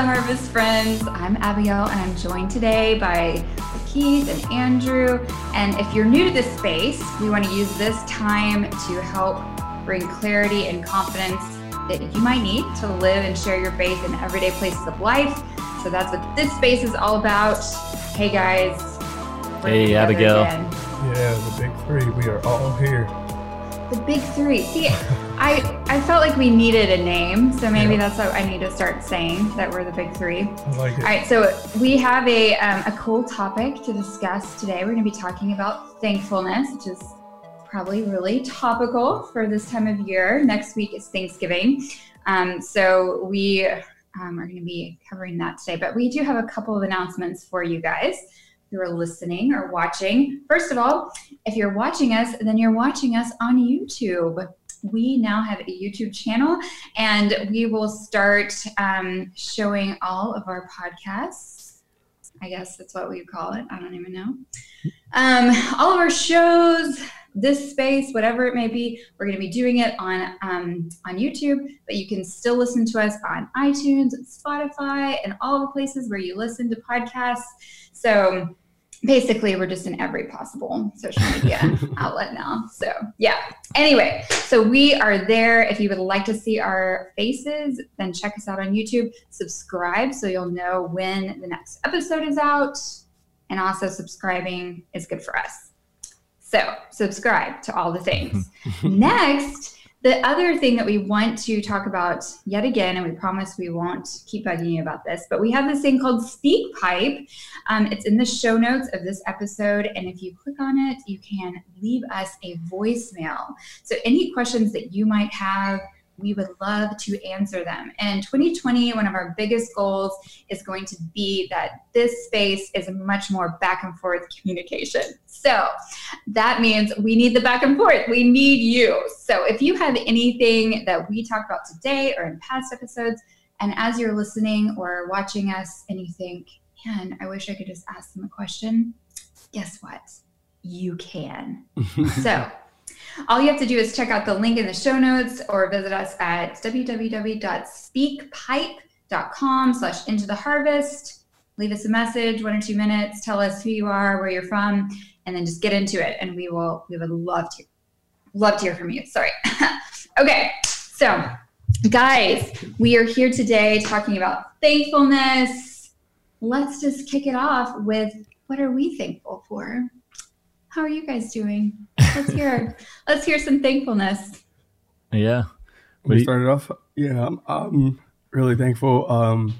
the Harvest friends. I'm Abigail and I'm joined today by Keith and Andrew. And if you're new to this space, we want to use this time to help bring clarity and confidence that you might need to live and share your faith in everyday places of life. So that's what this space is all about. Hey guys. Hey Abigail. Again. Yeah, the big three. We are all here. The big three. See, I I felt like we needed a name, so maybe yeah. that's what I need to start saying that we're the big three. I like it. All right, so we have a um, a cool topic to discuss today. We're going to be talking about thankfulness, which is probably really topical for this time of year. Next week is Thanksgiving, um, so we um, are going to be covering that today. But we do have a couple of announcements for you guys who are listening or watching. First of all, if you're watching us, then you're watching us on YouTube. We now have a YouTube channel and we will start um, showing all of our podcasts. I guess that's what we call it. I don't even know. Um, all of our shows, this space, whatever it may be, we're going to be doing it on um, on YouTube. But you can still listen to us on iTunes, Spotify, and all the places where you listen to podcasts. So basically we're just in every possible social media outlet now. So yeah. Anyway so we are there. If you would like to see our faces then check us out on youtube. Subscribe so you'll know when the next episode is out. And also subscribing is good for us so subscribe to all the things next the other thing that we want to talk about yet again, and we promise we won't keep bugging you about this, but we have this thing called SpeakPipe. Um, it's in the show notes of this episode. And if you click on it, you can leave us a voicemail. So any questions that you might have, we would love to answer them. And 2020, one of our biggest goals is going to be that this space is much more back and forth communication. So that means we need the back and forth. We need you. So if you have anything that we talked about today or in past episodes, and as you're listening or watching us and you think, man, I wish I could just ask them a question, guess what? You can. so all you have to do is check out the link in the show notes or visit us at www.speakpipe.com slash into the harvest. Leave us a message, one or two minutes, tell us who you are, where you're from, and then just get into it. And we will, we would love to, love to hear from you. Sorry. okay. So guys, we are here today talking about thankfulness. Let's just kick it off with what are we thankful for? How are you guys doing? Let's hear. let's hear some thankfulness. Yeah, we started off. Yeah, I'm, I'm really thankful. Um,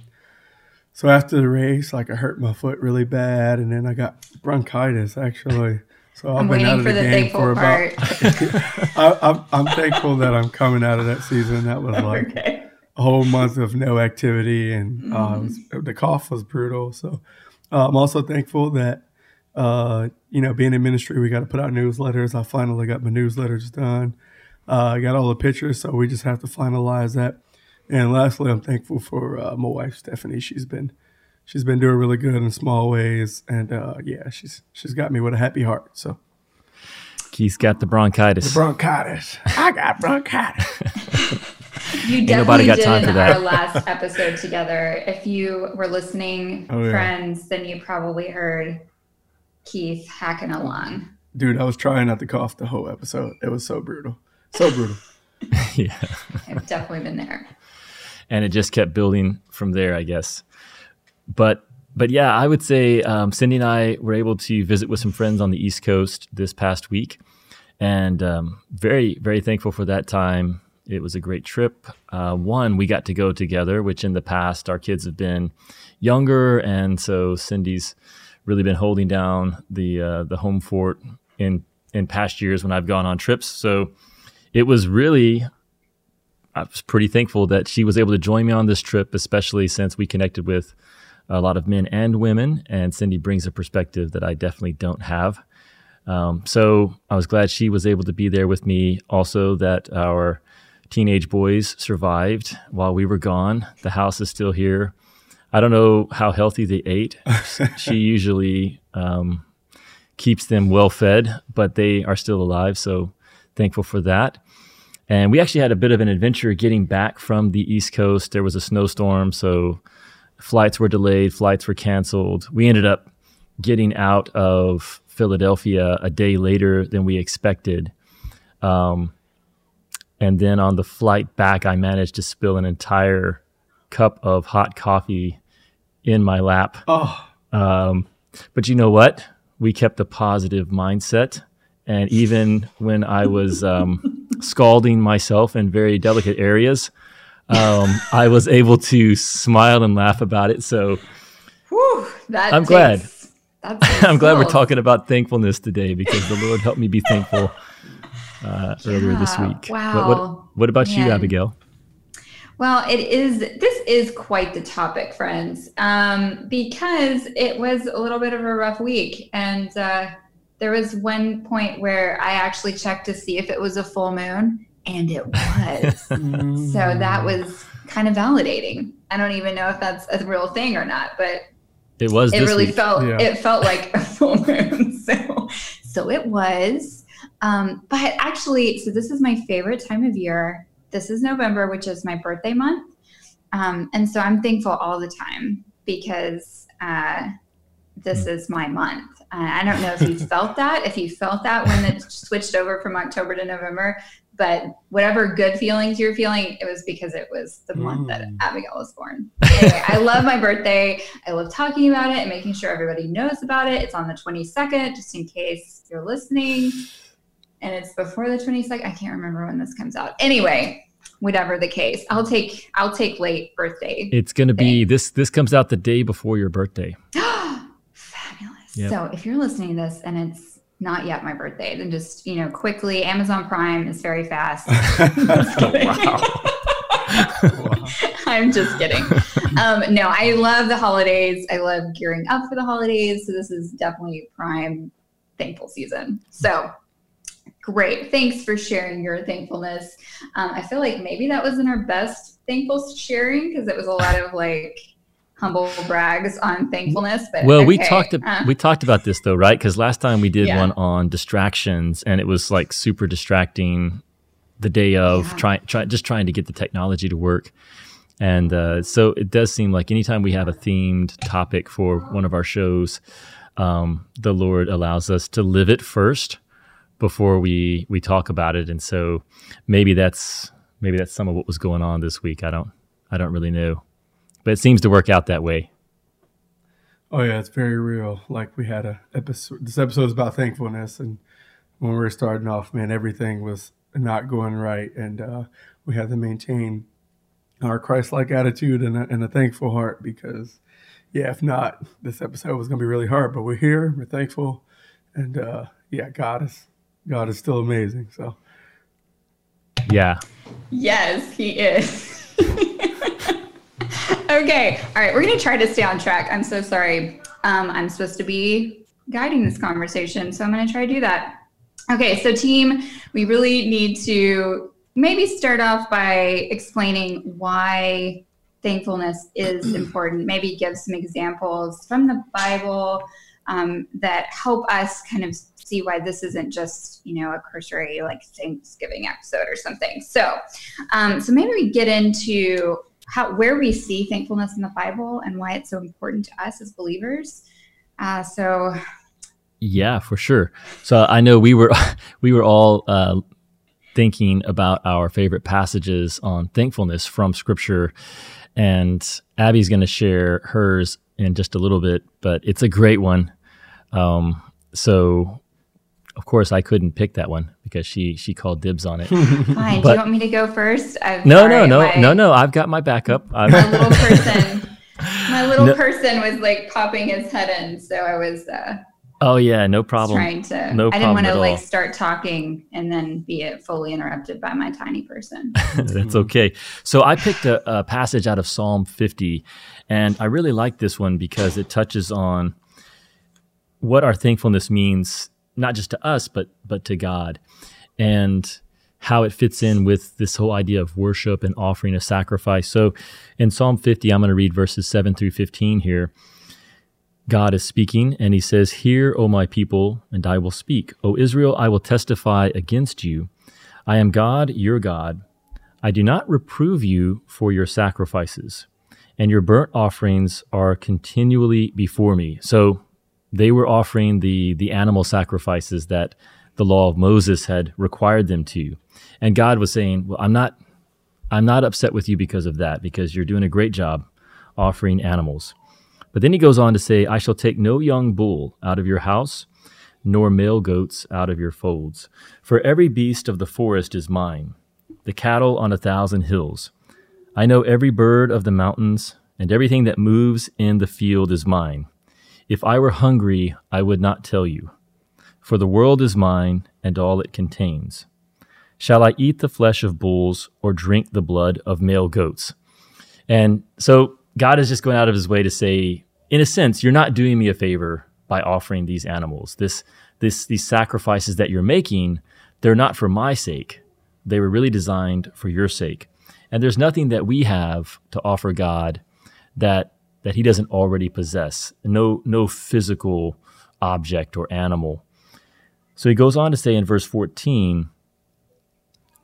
so after the race, like I hurt my foot really bad, and then I got bronchitis actually. So I've I'm been out of the, the game for about. I, am thankful that I'm coming out of that season. That was like okay. a whole month of no activity, and mm-hmm. uh, was, the cough was brutal. So uh, I'm also thankful that uh, you know, being in ministry, we got to put out newsletters. I finally got my newsletters done. Uh, I got all the pictures, so we just have to finalize that. And lastly, I'm thankful for uh, my wife Stephanie. She's been she's been doing really good in small ways, and uh, yeah, she's she's got me with a happy heart. So Keith's got the bronchitis. The bronchitis. I got bronchitis. you definitely got did time for that. our last episode together. If you were listening, oh, yeah. friends, then you probably heard Keith hacking along. Dude, I was trying not to cough the whole episode. It was so brutal. So brutal. yeah. I've definitely been there. And it just kept building from there, I guess. But but yeah, I would say um, Cindy and I were able to visit with some friends on the East Coast this past week, and um, very very thankful for that time. It was a great trip. Uh, one, we got to go together, which in the past our kids have been younger, and so Cindy's really been holding down the uh, the home fort in in past years when I've gone on trips. So it was really I was pretty thankful that she was able to join me on this trip, especially since we connected with a lot of men and women, and Cindy brings a perspective that I definitely don't have. Um, so I was glad she was able to be there with me. Also, that our teenage boys survived while we were gone. The house is still here. I don't know how healthy they ate. she usually um, keeps them well fed, but they are still alive. So thankful for that. And we actually had a bit of an adventure getting back from the East Coast. There was a snowstorm, so flights were delayed, flights were canceled. We ended up getting out of Philadelphia a day later than we expected. Um, and then on the flight back, I managed to spill an entire cup of hot coffee in my lap. Oh. Um, but you know what? We kept a positive mindset. And even when I was um, scalding myself in very delicate areas, um, I was able to smile and laugh about it. So Whew, I'm glad. I'm glad we're talking about thankfulness today because the Lord helped me be thankful uh, yeah, earlier this week. Wow. What, what, what about Man. you, Abigail? Well, it is. This is quite the topic, friends, um, because it was a little bit of a rough week, and uh, there was one point where I actually checked to see if it was a full moon, and it was. so that was kind of validating. I don't even know if that's a real thing or not, but it was. It really week. felt. Yeah. It felt like a full moon. So, so it was. Um, but actually, so this is my favorite time of year. This is November, which is my birthday month. Um, and so I'm thankful all the time because uh, this is my month. Uh, I don't know if you felt that, if you felt that when it switched over from October to November, but whatever good feelings you're feeling, it was because it was the month that mm. Abigail was born. Anyway, I love my birthday. I love talking about it and making sure everybody knows about it. It's on the 22nd, just in case you're listening and it's before the 22nd. I can't remember when this comes out. Anyway, whatever the case, I'll take I'll take late birthday. It's going to be this this comes out the day before your birthday. Fabulous. Yep. So, if you're listening to this and it's not yet my birthday, then just, you know, quickly Amazon Prime is very fast. wow. I'm just kidding. Um, no, I love the holidays. I love gearing up for the holidays. So this is definitely prime thankful season. So Great. Thanks for sharing your thankfulness. Um, I feel like maybe that wasn't our best thankful sharing because it was a lot of like humble brags on thankfulness. But well, okay. we talked uh, we talked about this though, right? Because last time we did yeah. one on distractions, and it was like super distracting the day of yeah. trying try, just trying to get the technology to work. And uh, so it does seem like anytime we have a themed topic for one of our shows, um, the Lord allows us to live it first before we we talk about it. And so maybe that's maybe that's some of what was going on this week. I don't i don't really know. But it seems to work out that way. Oh yeah it's very real. Like we had a episode this episode is about thankfulness. And when we were starting off man everything was not going right. And uh, we had to maintain our christ-like attitude and a, and a thankful heart because yeah if not this episode was going to be really hard. But we're here we're thankful. And uh, yeah god is God is still amazing. So, yeah. Yes, He is. okay. All right. We're going to try to stay on track. I'm so sorry. Um, I'm supposed to be guiding this conversation. So I'm going to try to do that. Okay. So, team, we really need to maybe start off by explaining why thankfulness is important. Maybe give some examples from the Bible um, that help us kind of see why this isn't just you know a cursory like Thanksgiving episode or something. So, um, so maybe we get into how where we see thankfulness in the Bible and why it's so important to us as believers. Uh, so, yeah, for sure. So I know we were we were all. Uh, thinking about our favorite passages on thankfulness from scripture and abby's going to share hers in just a little bit but it's a great one um, so of course I couldn't pick that one because she she called dibs on it. Fine. But, Do you want me to go 1st no, no, no, my, no, no. I've got my backup. My little person, my little no. person was like popping his head in, so I was. Uh, oh yeah, no problem. Trying to. No I didn't want to like start talking and then be fully interrupted by my tiny person. That's okay. So I picked a, a passage out of Psalm 50, and I really like this one because it touches on what our thankfulness means, not just to us, but but to God, and how it fits in with this whole idea of worship and offering a sacrifice. So, in Psalm 50, I'm going to read verses 7 through 15 here. God is speaking, and he says, Hear, O my people, and I will speak. O Israel, I will testify against you. I am God, your God. I do not reprove you for your sacrifices and your burnt offerings are continually before me. So they were offering the the animal sacrifices that the law of Moses had required them to. And God was saying, "Well, I'm not I'm not upset with you because of that because you're doing a great job offering animals." But then he goes on to say, "I shall take no young bull out of your house, nor male goats out of your folds, for every beast of the forest is mine, the cattle on a thousand hills." I know every bird of the mountains, and everything that moves in the field is mine. If I were hungry, I would not tell you. For the world is mine, and all it contains. Shall I eat the flesh of bulls, or drink the blood of male goats? And so God is just going out of his way to say, in a sense, you're not doing me a favor by offering these animals. This, this, these sacrifices that you're making, they're not for my sake. They were really designed for your sake. And there's nothing that we have to offer God that that he doesn't already possess. No no physical object or animal. So he goes on to say in verse 14,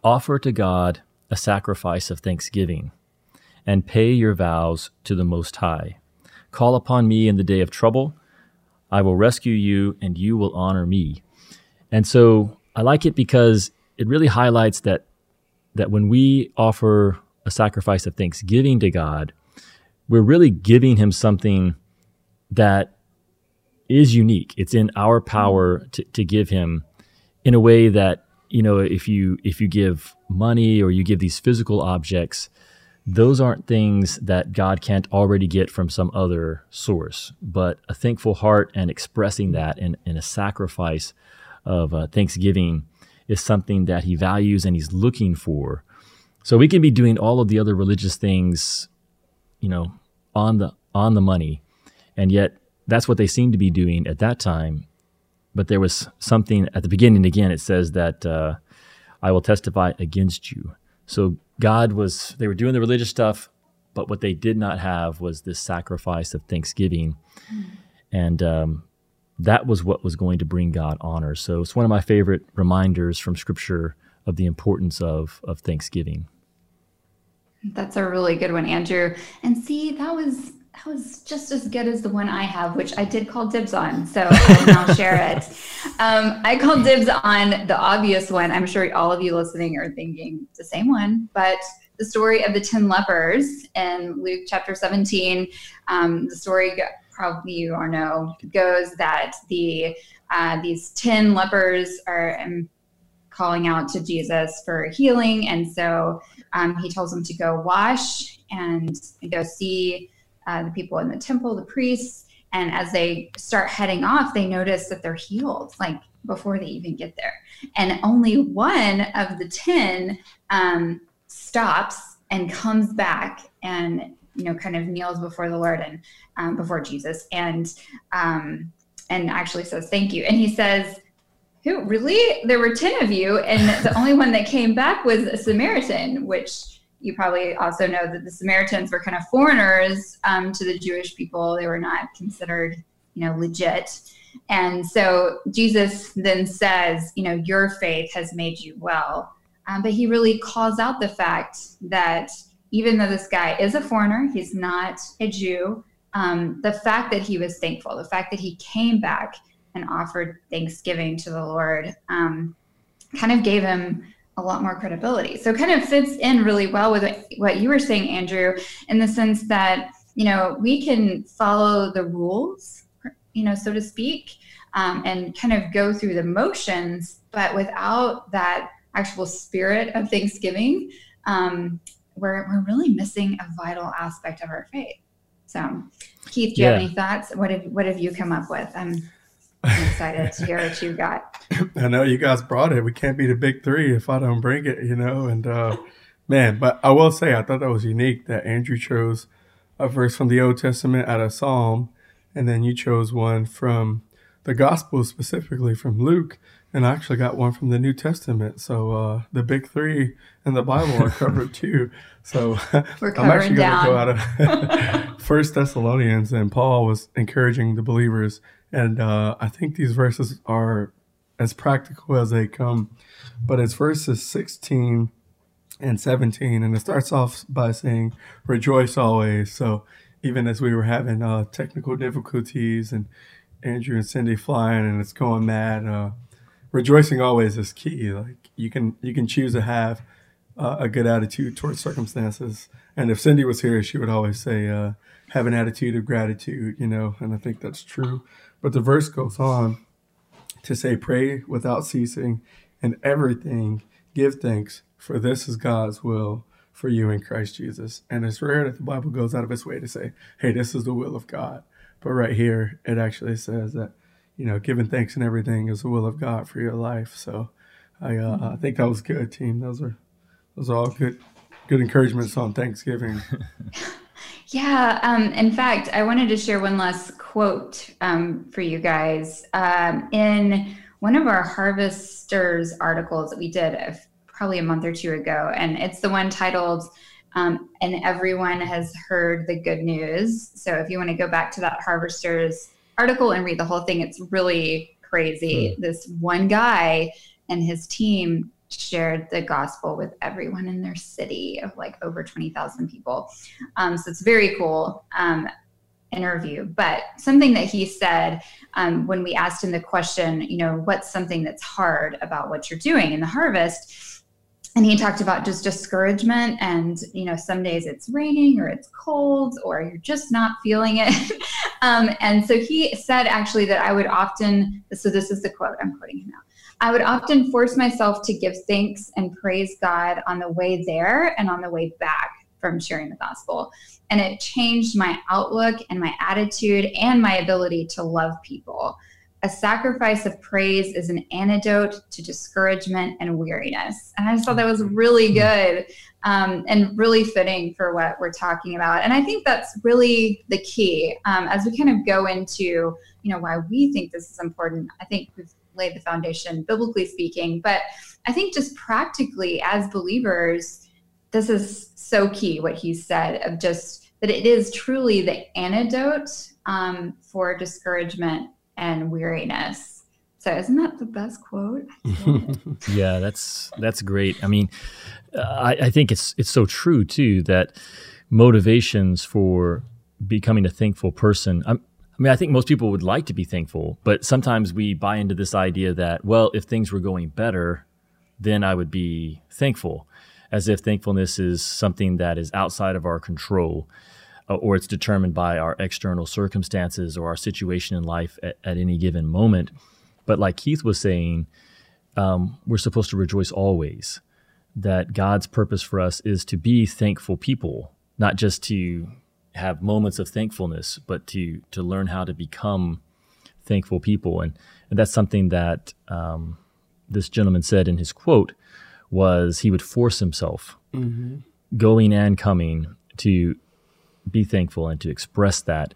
offer to God a sacrifice of thanksgiving and pay your vows to the most high. Call upon me in the day of trouble. I will rescue you and you will honor me. And so I like it because it really highlights that that when we offer a sacrifice of thanksgiving to God, we're really giving him something that is unique. It's in our power to, to give him in a way that, you know, if you if you give money or you give these physical objects, those aren't things that God can't already get from some other source. But a thankful heart and expressing that in, in a sacrifice of uh, thanksgiving is something that he values and he's looking for. So we can be doing all of the other religious things, you know, on the on the money, and yet that's what they seem to be doing at that time. But there was something at the beginning. Again, it says that uh, I will testify against you. So God was they were doing the religious stuff, but what they did not have was this sacrifice of thanksgiving, mm. and um, that was what was going to bring God honor. So it's one of my favorite reminders from Scripture of the importance of of Thanksgiving. That's a really good one, Andrew. And see, that was that was just as good as the one I have, which I did call dibs on. So I'll share it. Um, I called dibs on the obvious one. I'm sure all of you listening are thinking the same one, but the story of the 10 lepers in Luke chapter 17. Um, the story probably you all know goes that the uh, these 10 lepers are um, calling out to Jesus for healing. And so um, he tells them to go wash and go see uh, the people in the temple, the priests. And as they start heading off, they notice that they're healed, like before they even get there. And only one of the 10 um, stops and comes back and you know kind of kneels before the lord and um, before jesus and um, and actually says thank you and he says who really? There were 10 of you and the only one that came back was a samaritan which you probably also know that the samaritans were kind of foreigners um, to the jewish people. They were not considered you know legit. And so jesus then says you know your faith has made you well. Um, but he really calls out the fact that even though this guy is a foreigner, he's not a Jew, um, the fact that he was thankful, the fact that he came back and offered thanksgiving to the Lord, um, kind of gave him a lot more credibility. So, kind of fits in really well with what you were saying, Andrew, in the sense that you know we can follow the rules, you know, so to speak, um, and kind of go through the motions, but without that actual spirit of Thanksgiving, um, we're, we're really missing a vital aspect of our faith. So, Keith, do you yeah. have any thoughts? What have what have you come up with? I'm, I'm excited to hear what you got. I know you guys brought it. We can't be the big three if I don't bring it, you know. And uh, man, but I will say I thought that was unique that Andrew chose a verse from the Old Testament out of Psalm, and then you chose one from the Gospel specifically from Luke. And I actually got one from the New Testament. So uh, the big three in the Bible are covered too. So I'm actually going to go out of First Thessalonians, and Paul was encouraging the believers. And uh, I think these verses are as practical as they come. But it's verses 16 and 17. And it starts off by saying, Rejoice always. So even as we were having uh, technical difficulties and Andrew and Cindy flying and it's going mad, uh, rejoicing always is key. Like you can you can choose to have uh, a good attitude towards circumstances. And if Cindy was here, she would always say, uh, "Have an attitude of gratitude," you know. And I think that's true. But the verse goes on to say, "Pray without ceasing, and everything give thanks, for this is God's will." For you in Christ Jesus. And it's rare that the Bible goes out of its way to say, hey, this is the will of God. But right here, it actually says that you know, giving thanks and everything is the will of God for your life. So I, uh, I think that was good, team. Those are those are all good good encouragements on Thanksgiving. yeah. Um, in fact, I wanted to share one last quote um, for you guys. Um, in one of our harvesters articles that we did probably a month or two ago, and it's the one titled um, and everyone has heard the good news. So if you want to go back to that harvesters article and read the whole thing. It's really crazy. Mm. This one guy and his team shared the gospel with everyone in their city of like over 20,000 people. Um, so it's very cool um, interview. But something that he said um, when we asked him the question, you know, what's something that's hard about what you're doing in the harvest? And he talked about just discouragement and you know some days it's raining or it's cold or you're just not feeling it. Um, and so he said actually that i would often so this is the quote i'm quoting him now. I would often force myself to give thanks and praise god on the way there and on the way back from sharing the gospel. And it changed my outlook and my attitude and my ability to love people a sacrifice of praise is an antidote to discouragement and weariness. And I just thought that was really hmm. good um, and really fitting for what we're talking about. And I think that's really the key um, as we kind of go into, you know, why we think this is important. I think we've laid the foundation, biblically speaking, but I think just practically as believers, this is so key what he said of just that it is truly the antidote um, for discouragement and weariness. So isn't that the best quote? yeah, that's that's great. I mean, I, I think it's it's so true too that motivations for becoming a thankful person. I'm, I mean, I think most people would like to be thankful, but sometimes we buy into this idea that, well, if things were going better, then I would be thankful, as if thankfulness is something that is outside of our control uh, or it's determined by our external circumstances or our situation in life at, at any given moment. But like Keith was saying, um, we're supposed to rejoice always. That God's purpose for us is to be thankful people, not just to have moments of thankfulness, but to to learn how to become thankful people. And, and that's something that um, this gentleman said in his quote was he would force himself, mm-hmm. going and coming, to be thankful and to express that.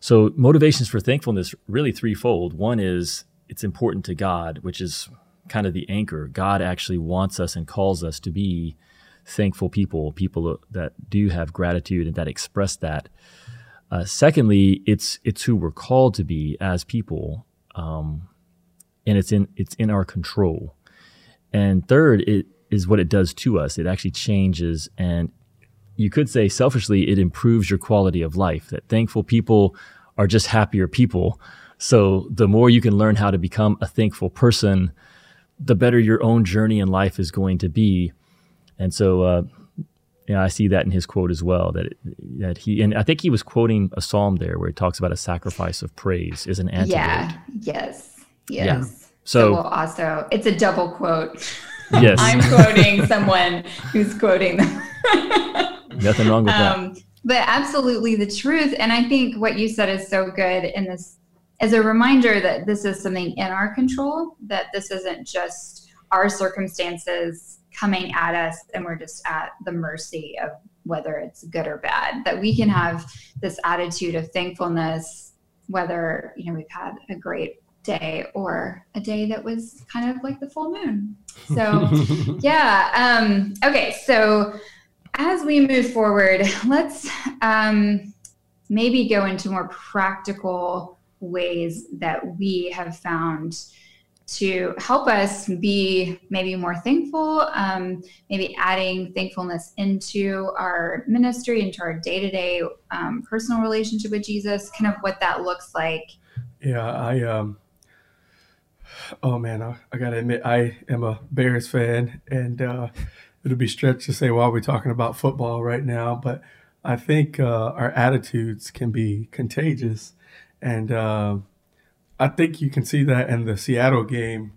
So, motivations for thankfulness really threefold. One is it's important to God, which is kind of the anchor. God actually wants us and calls us to be thankful people, people that do have gratitude and that express that. Uh, secondly, it's it's who we're called to be as people, um, and it's in it's in our control. And third, it is what it does to us. It actually changes and you could say selfishly, it improves your quality of life. That thankful people are just happier people. So the more you can learn how to become a thankful person, the better your own journey in life is going to be. And so, uh, yeah, I see that in his quote as well. That that he and I think he was quoting a psalm there where he talks about a sacrifice of praise is an antidote. Yeah. Yes. Yes. Yeah. So, so also, it's a double quote. Yes. I'm quoting someone who's quoting them. Nothing wrong with um, that. But absolutely the truth. And I think what you said is so good in this as a reminder that this is something in our control, that this isn't just our circumstances coming at us and we're just at the mercy of whether it's good or bad. That we can have this attitude of thankfulness, whether you know we've had a great day or a day that was kind of like the full moon. So yeah. Um, okay, so as we move forward, let's um, maybe go into more practical ways that we have found to help us be maybe more thankful, um, maybe adding thankfulness into our ministry, into our day to day personal relationship with Jesus, kind of what that looks like. Yeah, I um, oh man, I, I gotta admit, I am a Bears fan, and uh, it'll be stretched to say while we're talking about football right now, but I think uh, our attitudes can be contagious, and uh, I think you can see that in the Seattle game.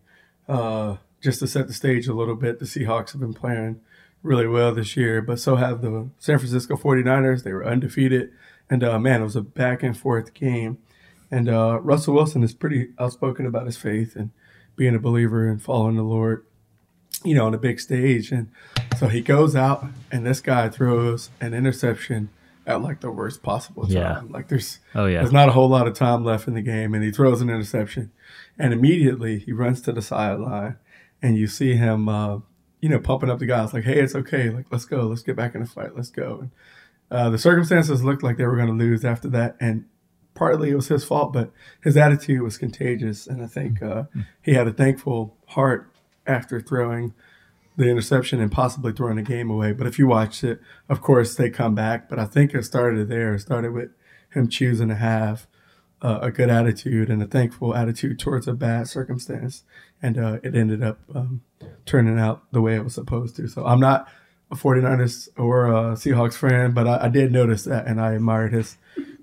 Uh, just to set the stage a little bit, the Seahawks have been playing really well this year, but so have the San Francisco 49ers. They were undefeated, and uh, man, it was a back and forth game. And uh, Russell Wilson is pretty outspoken about his faith and being a believer and following the Lord, you know, on a big stage. And so he goes out, and this guy throws an interception at like the worst possible time. Yeah. Like there's oh yeah, there's not a whole lot of time left in the game, and he throws an interception, and immediately he runs to the sideline, and you see him, uh, you know, pumping up the guys like, "Hey, it's okay. Like let's go. Let's get back in the fight. Let's go." And uh, the circumstances looked like they were going to lose after that, and partly it was his fault, but his attitude was contagious, and I think uh, he had a thankful heart after throwing the interception and possibly throwing the game away. But if you watch it, of course they come back. But I think it started there. It started with him choosing to have uh, a good attitude and a thankful attitude towards a bad circumstance, and uh, it ended up um, turning out the way it was supposed to. So I'm not a 49ers or a Seahawks fan, but I, I did notice that, and I admired his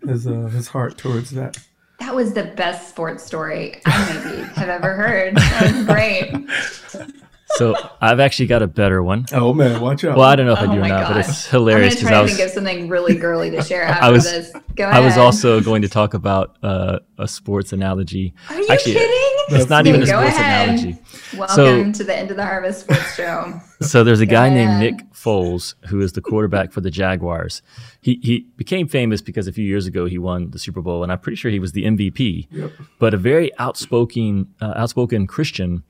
his uh, his heart towards that. That was the best sports story I maybe have ever heard. That was great. So I've actually got a better one. Oh man, watch out! Well, I don't know if oh I do oh or not, but it's hilarious because I was think of something really girly to share after I was, this. Go ahead. I was also going to talk about uh, a sports analogy. Are you actually, kidding? It's not even a sports ahead. analogy. Welcome so, to the end of the harvest sports show. So there's a guy named Nick Foles who is the quarterback for the Jaguars. He he became famous because a few years ago he won the Super Bowl, and I'm pretty sure he was the MVP. Yep. But a very outspoken uh, outspoken Christian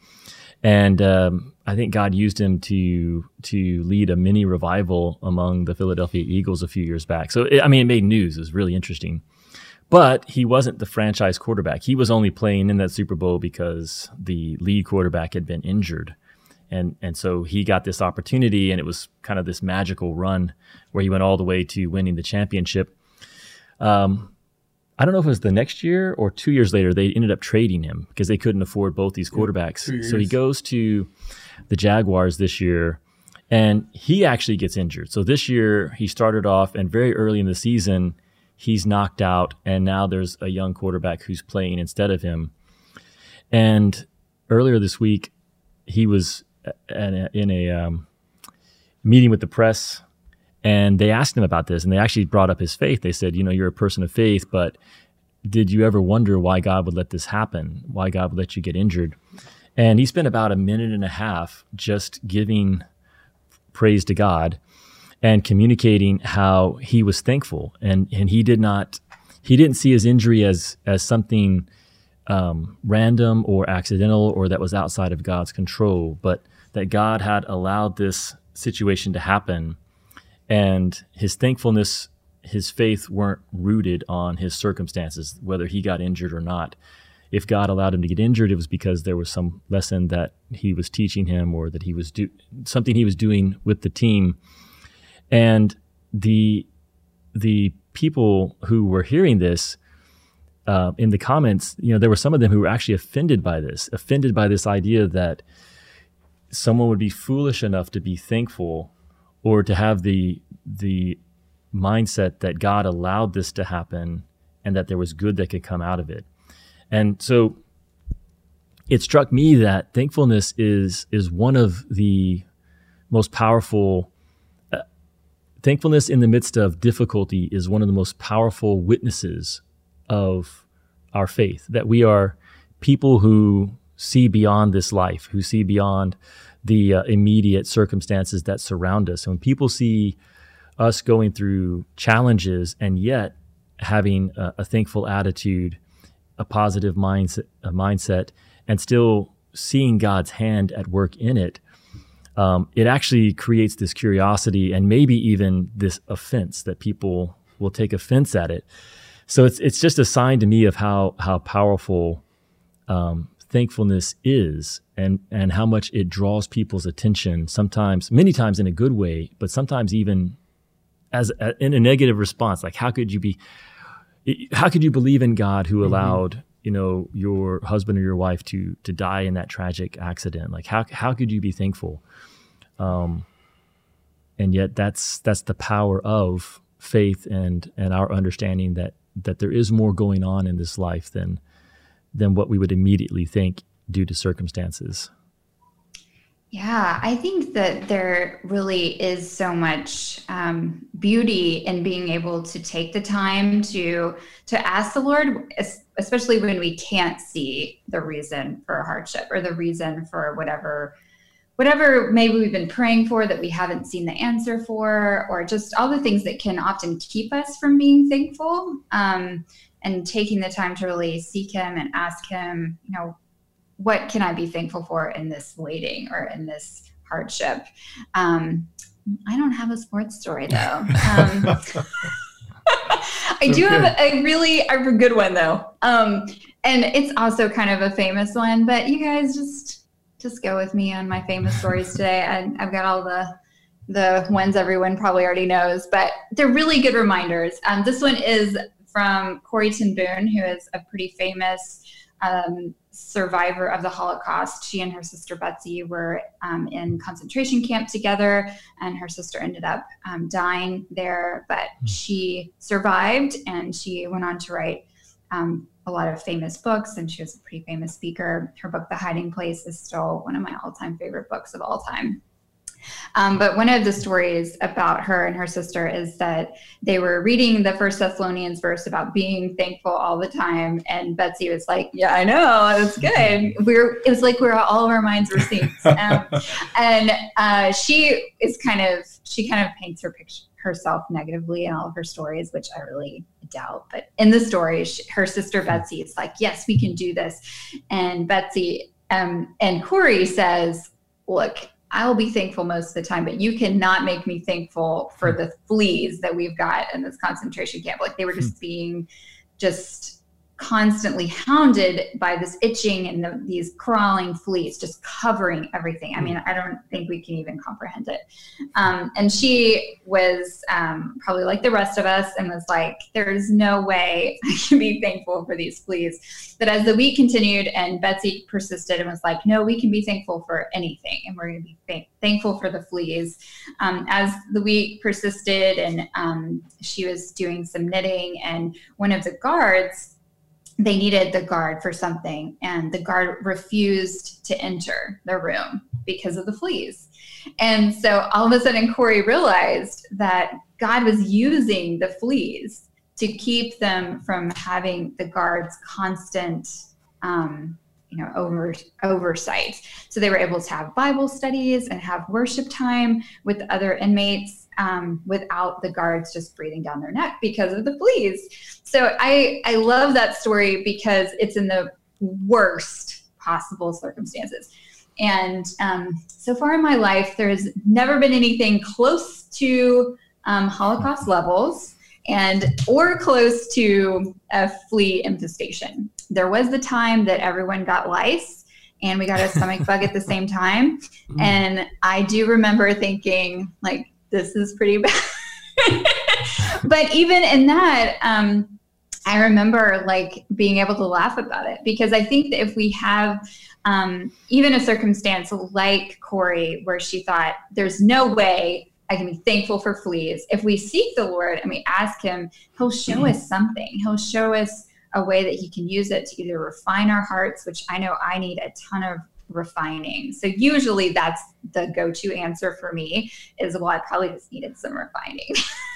and um, I think God used him to to lead a mini revival among the Philadelphia Eagles a few years back. So it, I mean, it made news. It was really interesting. But he wasn't the franchise quarterback. He was only playing in that Super Bowl because the lead quarterback had been injured. And, and so he got this opportunity, and it was kind of this magical run where he went all the way to winning the championship. Um, I don't know if it was the next year or two years later, they ended up trading him because they couldn't afford both these quarterbacks. Yeah, so he goes to the Jaguars this year and he actually gets injured. So this year he started off and very early in the season, he's knocked out. And now there's a young quarterback who's playing instead of him. And earlier this week, he was in a um, meeting with the press and they asked him about this and they actually brought up his faith. They said, you know, you're a person of faith, but did you ever wonder why God would let this happen? Why God would let you get injured? And he spent about a minute and a half just giving praise to God and communicating how he was thankful. And, and he did not, he didn't see his injury as, as something um, random or accidental or that was outside of God's control, but that God had allowed this situation to happen and his thankfulness his faith weren't rooted on his circumstances whether he got injured or not. If god allowed him to get injured it was because there was some lesson that he was teaching him or that he was do something he was doing with the team. And the the people who were hearing this uh, in the comments you know there were some of them who were actually offended by this offended by this idea that someone would be foolish enough to be thankful or to have the the mindset that God allowed this to happen and that there was good that could come out of it. And so it struck me that thankfulness is is one of the most powerful uh, thankfulness in the midst of difficulty is one of the most powerful witnesses of our faith that we are people who see beyond this life who see beyond the uh, immediate circumstances that surround us. And when people see us going through challenges and yet having a, a thankful attitude, a positive mindset, a mindset, and still seeing God's hand at work in it, um, it actually creates this curiosity and maybe even this offense that people will take offense at it. So it's it's just a sign to me of how how powerful um, thankfulness is and and how much it draws people's attention sometimes many times in a good way but sometimes even as a, in a negative response like how could you be how could you believe in God who mm-hmm. allowed mm-hmm. you know your husband or your wife to to die in that tragic accident like how how could you be thankful um and yet that's that's the power of faith and and our understanding that that there is more going on in this life than than what we would immediately think due to circumstances. Yeah, I think that there really is so much um, beauty in being able to take the time to to ask the Lord, especially when we can't see the reason for a hardship or the reason for whatever whatever maybe we've been praying for that we haven't seen the answer for, or just all the things that can often keep us from being thankful. Um, and taking the time to really seek him and ask him, you know, what can I be thankful for in this waiting or in this hardship? Um, I don't have a sports story though. Um, I do okay. have a, really a good one though, um, and it's also kind of a famous one. But you guys just just go with me on my famous stories today. And I've got all the the ones everyone probably already knows, but they're really good reminders. Um, this one is from Corrie ten Boom, who is a pretty famous um, survivor of the Holocaust. She and her sister Betsy were um, in concentration camp together, and her sister ended up um, dying there, but hmm. she survived and she went on to write um, a lot of famous books, and she was a pretty famous speaker. Her book, The Hiding Place, is still one of my all time favorite books of all time. Um, but one of the stories about her and her sister is that they were reading the First Thessalonians verse about being thankful all the time, and Betsy was like, "Yeah, I know, it's good." We are it was like we are all of our minds were saints, um, and uh, she is kind of she kind of paints her picture herself negatively in all of her stories, which I really doubt. But in the story, she, her sister Betsy is like, "Yes, we can do this," and Betsy um, and Corrie says, "Look." I'll be thankful most of the time, but you cannot make me thankful for hmm. the fleas that we've got in this concentration camp. Like they were just hmm. being just constantly hounded by this itching and the, these crawling fleas just covering everything. I mean, I don't think we can even comprehend it. Um, and she was um, probably like the rest of us and was like, there's no way I can be thankful for these fleas. But as the week continued and Betsy persisted and was like, no, we can be thankful for anything. And we're going to be th- thankful for the fleas. Um, as the week persisted and um, she was doing some knitting and one of the guards they needed the guard for something and the guard refused to enter the room because of the fleas. And so all of a sudden Corrie realized that god was using the fleas to keep them from having the guards constant um, you know over oversight. So they were able to have bible studies and have worship time with other inmates um, without the guards just breathing down their neck because of the fleas. So i i love that story because it's in the worst possible circumstances. And um, so far in my life there's never been anything close to um, holocaust levels and or close to a flea infestation. There was the time that everyone got lice and we got a stomach bug at the same time. Mm. And I do remember thinking, like, this is pretty bad. but even in that, um, I remember like being able to laugh about it because I think that if we have um, even a circumstance like Corrie, where she thought there's no way I can be thankful for fleas. If we seek the Lord and we ask Him, He'll show mm-hmm. us something. He'll show us a way that He can use it to either refine our hearts, which I know I need a ton of refining. So usually that's the go-to answer for me is well, I probably just needed some refining.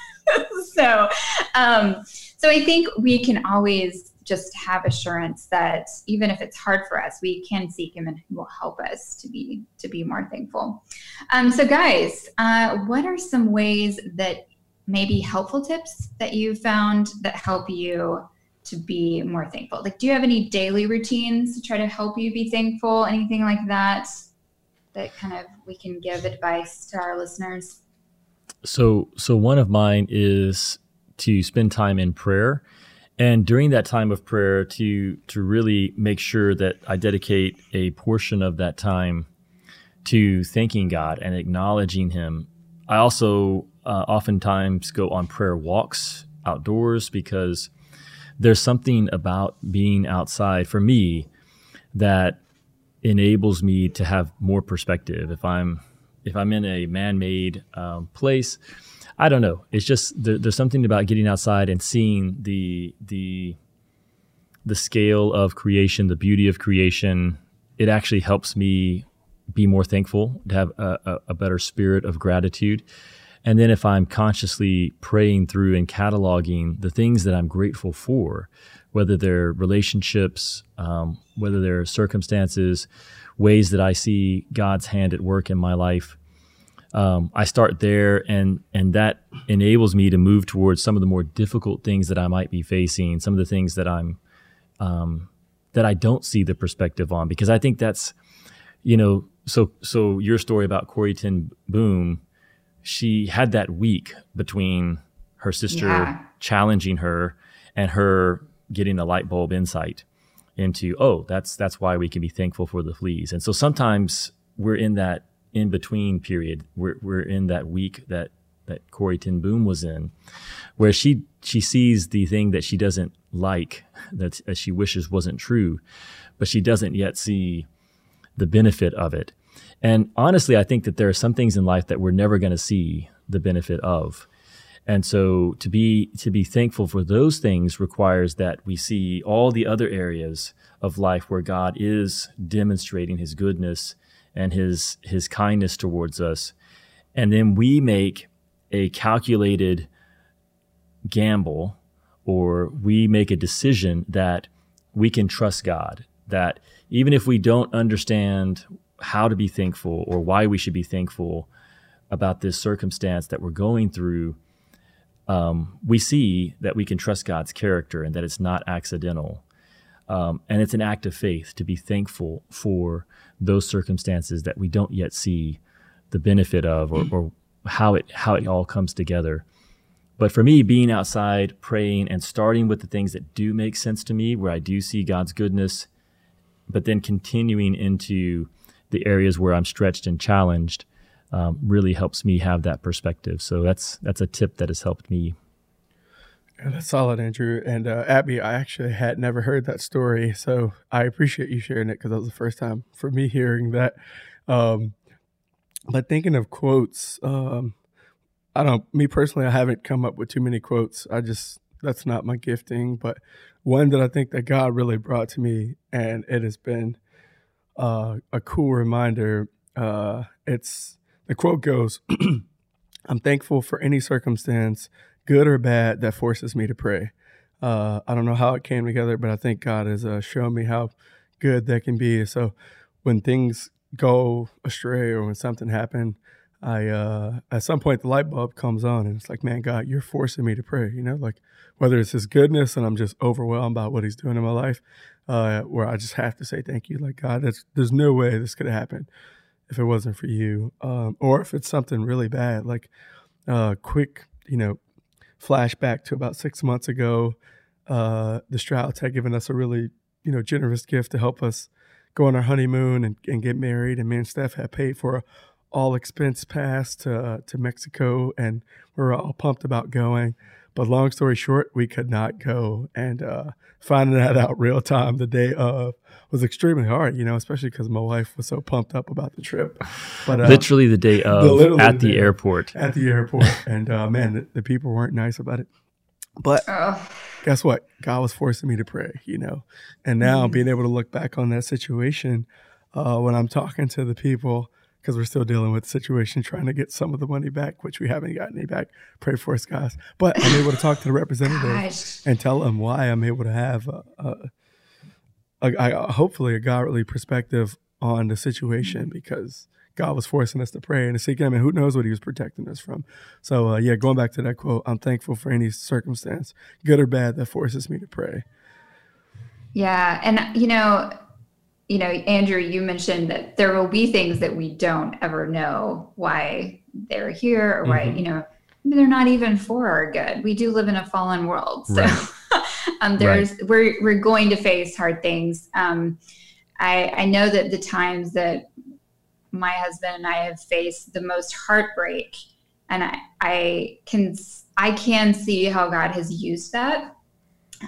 so um, so I think we can always just have assurance that even if it's hard for us, we can seek Him and He will help us to be to be more thankful. Um, so, guys, uh, what are some ways that maybe helpful tips that you found that help you to be more thankful? Like, do you have any daily routines to try to help you be thankful? Anything like that that kind of we can give advice to our listeners? So, so one of mine is to spend time in prayer and during that time of prayer to to really make sure that I dedicate a portion of that time to thanking God and acknowledging Him. I also uh, oftentimes go on prayer walks outdoors because there's something about being outside for me that enables me to have more perspective. If I'm if I'm in a man-made um, place, I don't know. It's just there, there's something about getting outside and seeing the the the scale of creation, the beauty of creation. It actually helps me be more thankful, to have a, a, better spirit of gratitude. And then if I'm consciously praying through and cataloging the things that I'm grateful for, whether they're relationships, um, whether they're circumstances, ways that I see God's hand at work in my life, um, I start there, and and that enables me to move towards some of the more difficult things that I might be facing, some of the things that I'm um, that I don't see the perspective on, because I think that's you know so so your story about Corrie ten Boom, she had that week between her sister yeah. challenging her and her getting a light bulb insight into oh that's that's why we can be thankful for the fleas, and so sometimes we're in that in between period. We're, we're in that week that that Corrie ten Boom was in, where she she sees the thing that she doesn't like that as she wishes wasn't true, but she doesn't yet see the benefit of it. And honestly, I think that there are some things in life that we're never going to see the benefit of. And so to be to be thankful for those things requires that we see all the other areas of life where God is demonstrating his goodness and his his kindness towards us. And then we make a calculated gamble or we make a decision that we can trust God that even if we don't understand how to be thankful or why we should be thankful about this circumstance that we're going through um, we see that we can trust God's character and that it's not accidental um, and it's an act of faith to be thankful for those circumstances that we don't yet see the benefit of or, or how it how it all comes together. But for me, being outside, praying, and starting with the things that do make sense to me, where I do see God's goodness, but then continuing into the areas where I'm stretched and challenged, um, really helps me have that perspective. So that's that's a tip that has helped me that's solid, Andrew. And uh, Abby, I actually had never heard that story, so I appreciate you sharing it because that was the first time for me hearing that. Um, but thinking of quotes, um, I don't. Me personally, I haven't come up with too many quotes. I just that's not my gifting. But one that I think that God really brought to me, and it has been uh, a cool reminder. Uh, it's the quote goes, "I'm thankful for any circumstance." Good or bad, that forces me to pray. Uh, I don't know how it came together, but I think God has uh, shown me how good that can be. So when things go astray or when something happens, I uh, at some point the light bulb comes on and it's like, man, God, you're forcing me to pray. You know, like whether it's His goodness and I'm just overwhelmed by what He's doing in my life, uh, where I just have to say thank you. Like God, there's no way this could have happened if it wasn't for you, um, or if it's something really bad, like uh, quick, you know, flashback to about six months ago. Uh, the Strouds had given us a really, you know, generous gift to help us go on our honeymoon and, and get married. And me and Steph had paid for a all expense pass to uh, to Mexico, and we were all pumped about going. But long story short, we could not go, and uh, finding that out real time the day of was extremely hard. You know, especially because my wife was so pumped up about the trip. But uh, literally the day of the, at the, the airport. At the airport, and uh, man, the, the, people weren't nice about it. But oh. guess what? God was forcing me to pray. You know, and now mm. being able to look back on that situation uh, when I'm talking to the people because we're still dealing with the situation, trying to get some of the money back, which we haven't gotten any back. Pray for us, guys. But I'm able to talk to the representative and tell them why I'm able to have a, a, a, a, hopefully a godly perspective on the situation because God was forcing us to pray and to seek Him, and who knows what He was protecting us from. So, uh, yeah, going back to that quote, I'm thankful for any circumstance, good or bad, that forces me to pray. Yeah, and you know, you know, Andrew, you mentioned that there will be things that we don't ever know why they're here or why, mm-hmm. you know, they're not even for our good. We do live in a fallen world. So right. um, there's right. we're we're going to face hard things. Um, I I know that the times that my husband and I have faced the most heartbreak, and I I can I can see how God has used that.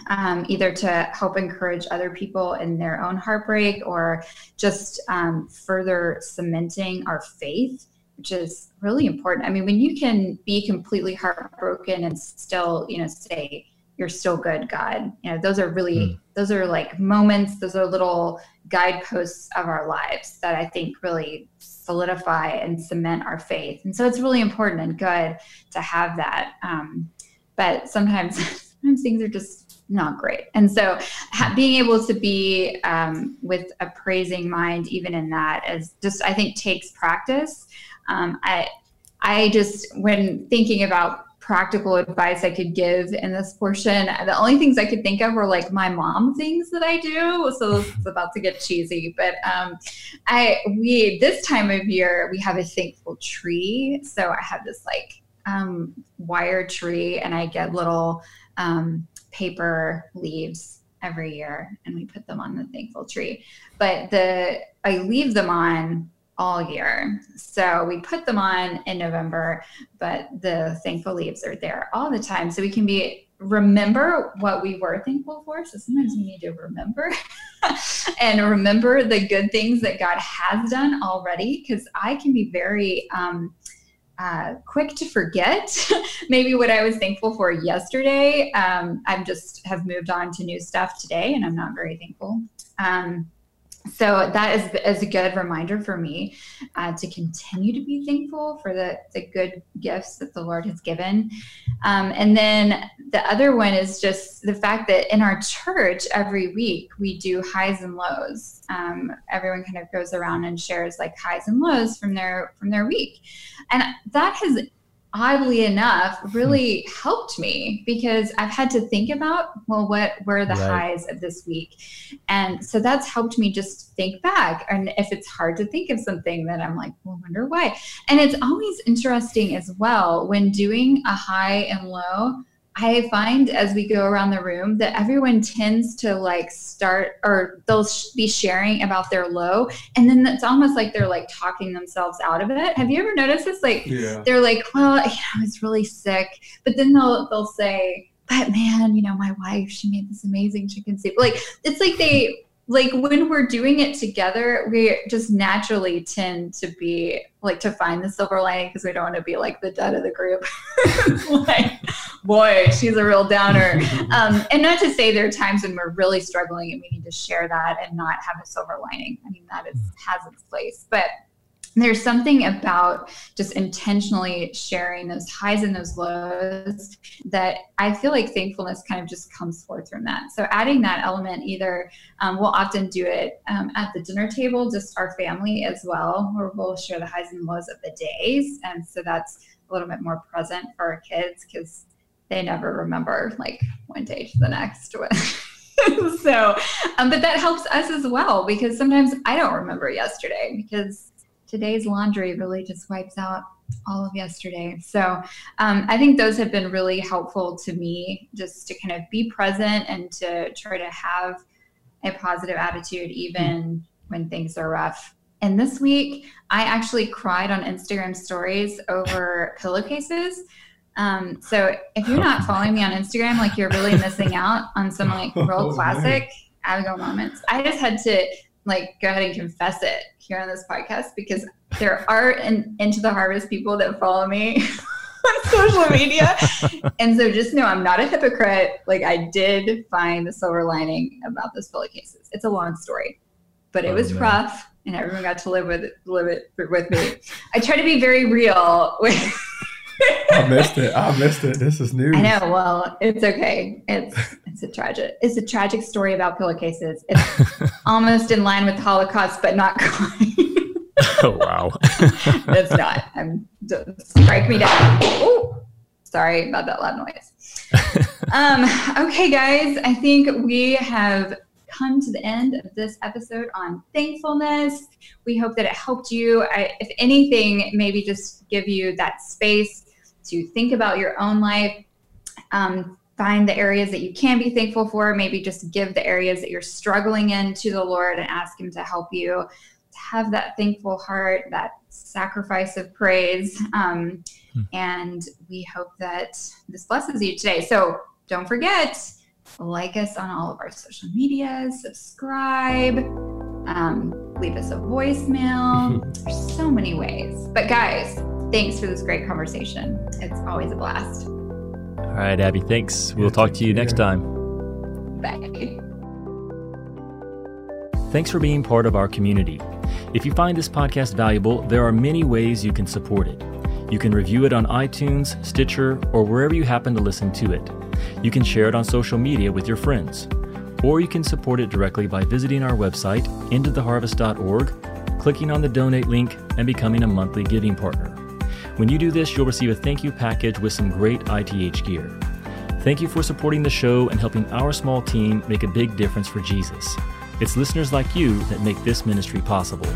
Um, either to help encourage other people in their own heartbreak or just um, further cementing our faith which is really important. I mean, when you can be completely heartbroken and still, you know, say, you're still good, God, you know, those are really, mm. those are like moments, those are little guideposts of our lives that I think really solidify and cement our faith. And so it's really important and good to have that. Um, but sometimes, sometimes things are just not great. And so ha- being able to be um, with a praising mind, even in that, is just, I think, takes practice. Um, I, I just, when thinking about practical advice I could give in this portion, the only things I could think of were like my mom things that I do. So it's about to get cheesy, but um, I we this time of year we have a thankful tree. So I have this like um, wire tree, and I get little um, paper leaves every year, and we put them on the thankful tree. But the I leave them on all year. So we put them on in November, but the thankful leaves are there all the time. So we can be remember what we were thankful for. So sometimes we need to remember and remember the good things that God has done already. Because I can be very um, uh, quick to forget maybe what I was thankful for yesterday. Um, I'm just have moved on to new stuff today, and I'm not very thankful. Um, so that is, is a good reminder for me uh, to continue to be thankful for the, the good gifts that the Lord has given. Um, and then the other one is just the fact that in our church every week we do highs and lows. Um, everyone kind of goes around and shares like highs and lows from their from their week, and that has oddly enough hmm. really helped me because I've had to think about well what were the right. highs of this week? And so that's helped me just think back. And if it's hard to think of something then I'm like well wonder why. And it's always interesting as well when doing a high and low I find as we go around the room that everyone tends to like start or they'll sh- be sharing about their low and then it's almost like they're like talking themselves out of it. Have you ever noticed this? Like yeah. they're like, well, you know, I was really sick, but then they'll they'll say, but man, you know, my wife, she made this amazing chicken soup. Like it's like they like when we're doing it together, we just naturally tend to be like to find the silver lining because we don't want to be like the dead of the group. like, boy, she's a real downer. Um, and not to say there are times when we're really struggling and we need to share that and not have a silver lining. I mean, that is has its place, but there's something about just intentionally sharing those highs and those lows that I feel like thankfulness kind of just comes forth from that. So adding that element, either um, we'll often do it um, at the dinner table, just our family as well, where we'll share the highs and lows of the days, and so that's a little bit more present for our kids because they never remember like one day to the next. so, um, but that helps us as well because sometimes I don't remember yesterday because today's laundry really just wipes out all of yesterday. So um, I think those have been really helpful to me just to kind of be present and to try to have a positive attitude even when things are rough. And this week, I actually cried on Instagram stories over pillowcases. Um, so if you're not following me on Instagram, like you're really missing out on some like real oh, classic Abigail moments. I just had to like go ahead and confess it here on this podcast because there are in, into the harvest people that follow me on social media. and so just know I'm not a hypocrite. Like I did find the silver lining about those bully cases. It's a long story, but it oh, was rough and everyone got to live with it, live it with me. I try to be very real with I missed it. I missed it. This is news. I know. Well, it's okay. It's it's a tragic. It's a tragic story about pillowcases. It's almost in line with the Holocaust, but not quite. oh wow. it's not. I'm strike me down. Oh, sorry about that loud noise. um. Okay, guys. I think we have come to the end of this episode on thankfulness. We hope that it helped you. I, if anything, maybe just give you that space to think about your own life. Um, find the areas that you can be thankful for. Maybe just give the areas that you're struggling in to the Lord and ask Him to help you to have that thankful heart, that sacrifice of praise. Um, hmm. And we hope that this blesses you today. So don't forget, like us on all of our social medias, subscribe, um, leave us a voicemail. There's so many ways. But guys, thanks for this great conversation. It's always a blast. All right, Abby, thanks. We'll talk to you next time. Bye. Thanks for being part of our community. If you find this podcast valuable, there are many ways you can support it. You can review it on iTunes, Stitcher, or wherever you happen to listen to it. You can share it on social media with your friends. Or you can support it directly by visiting our website, intotheharvest.org, clicking on the donate link, and becoming a monthly giving partner. When you do this, you'll receive a thank you package with some great ITH gear. Thank you for supporting the show and helping our small team make a big difference for Jesus. It's listeners like you that make this ministry possible.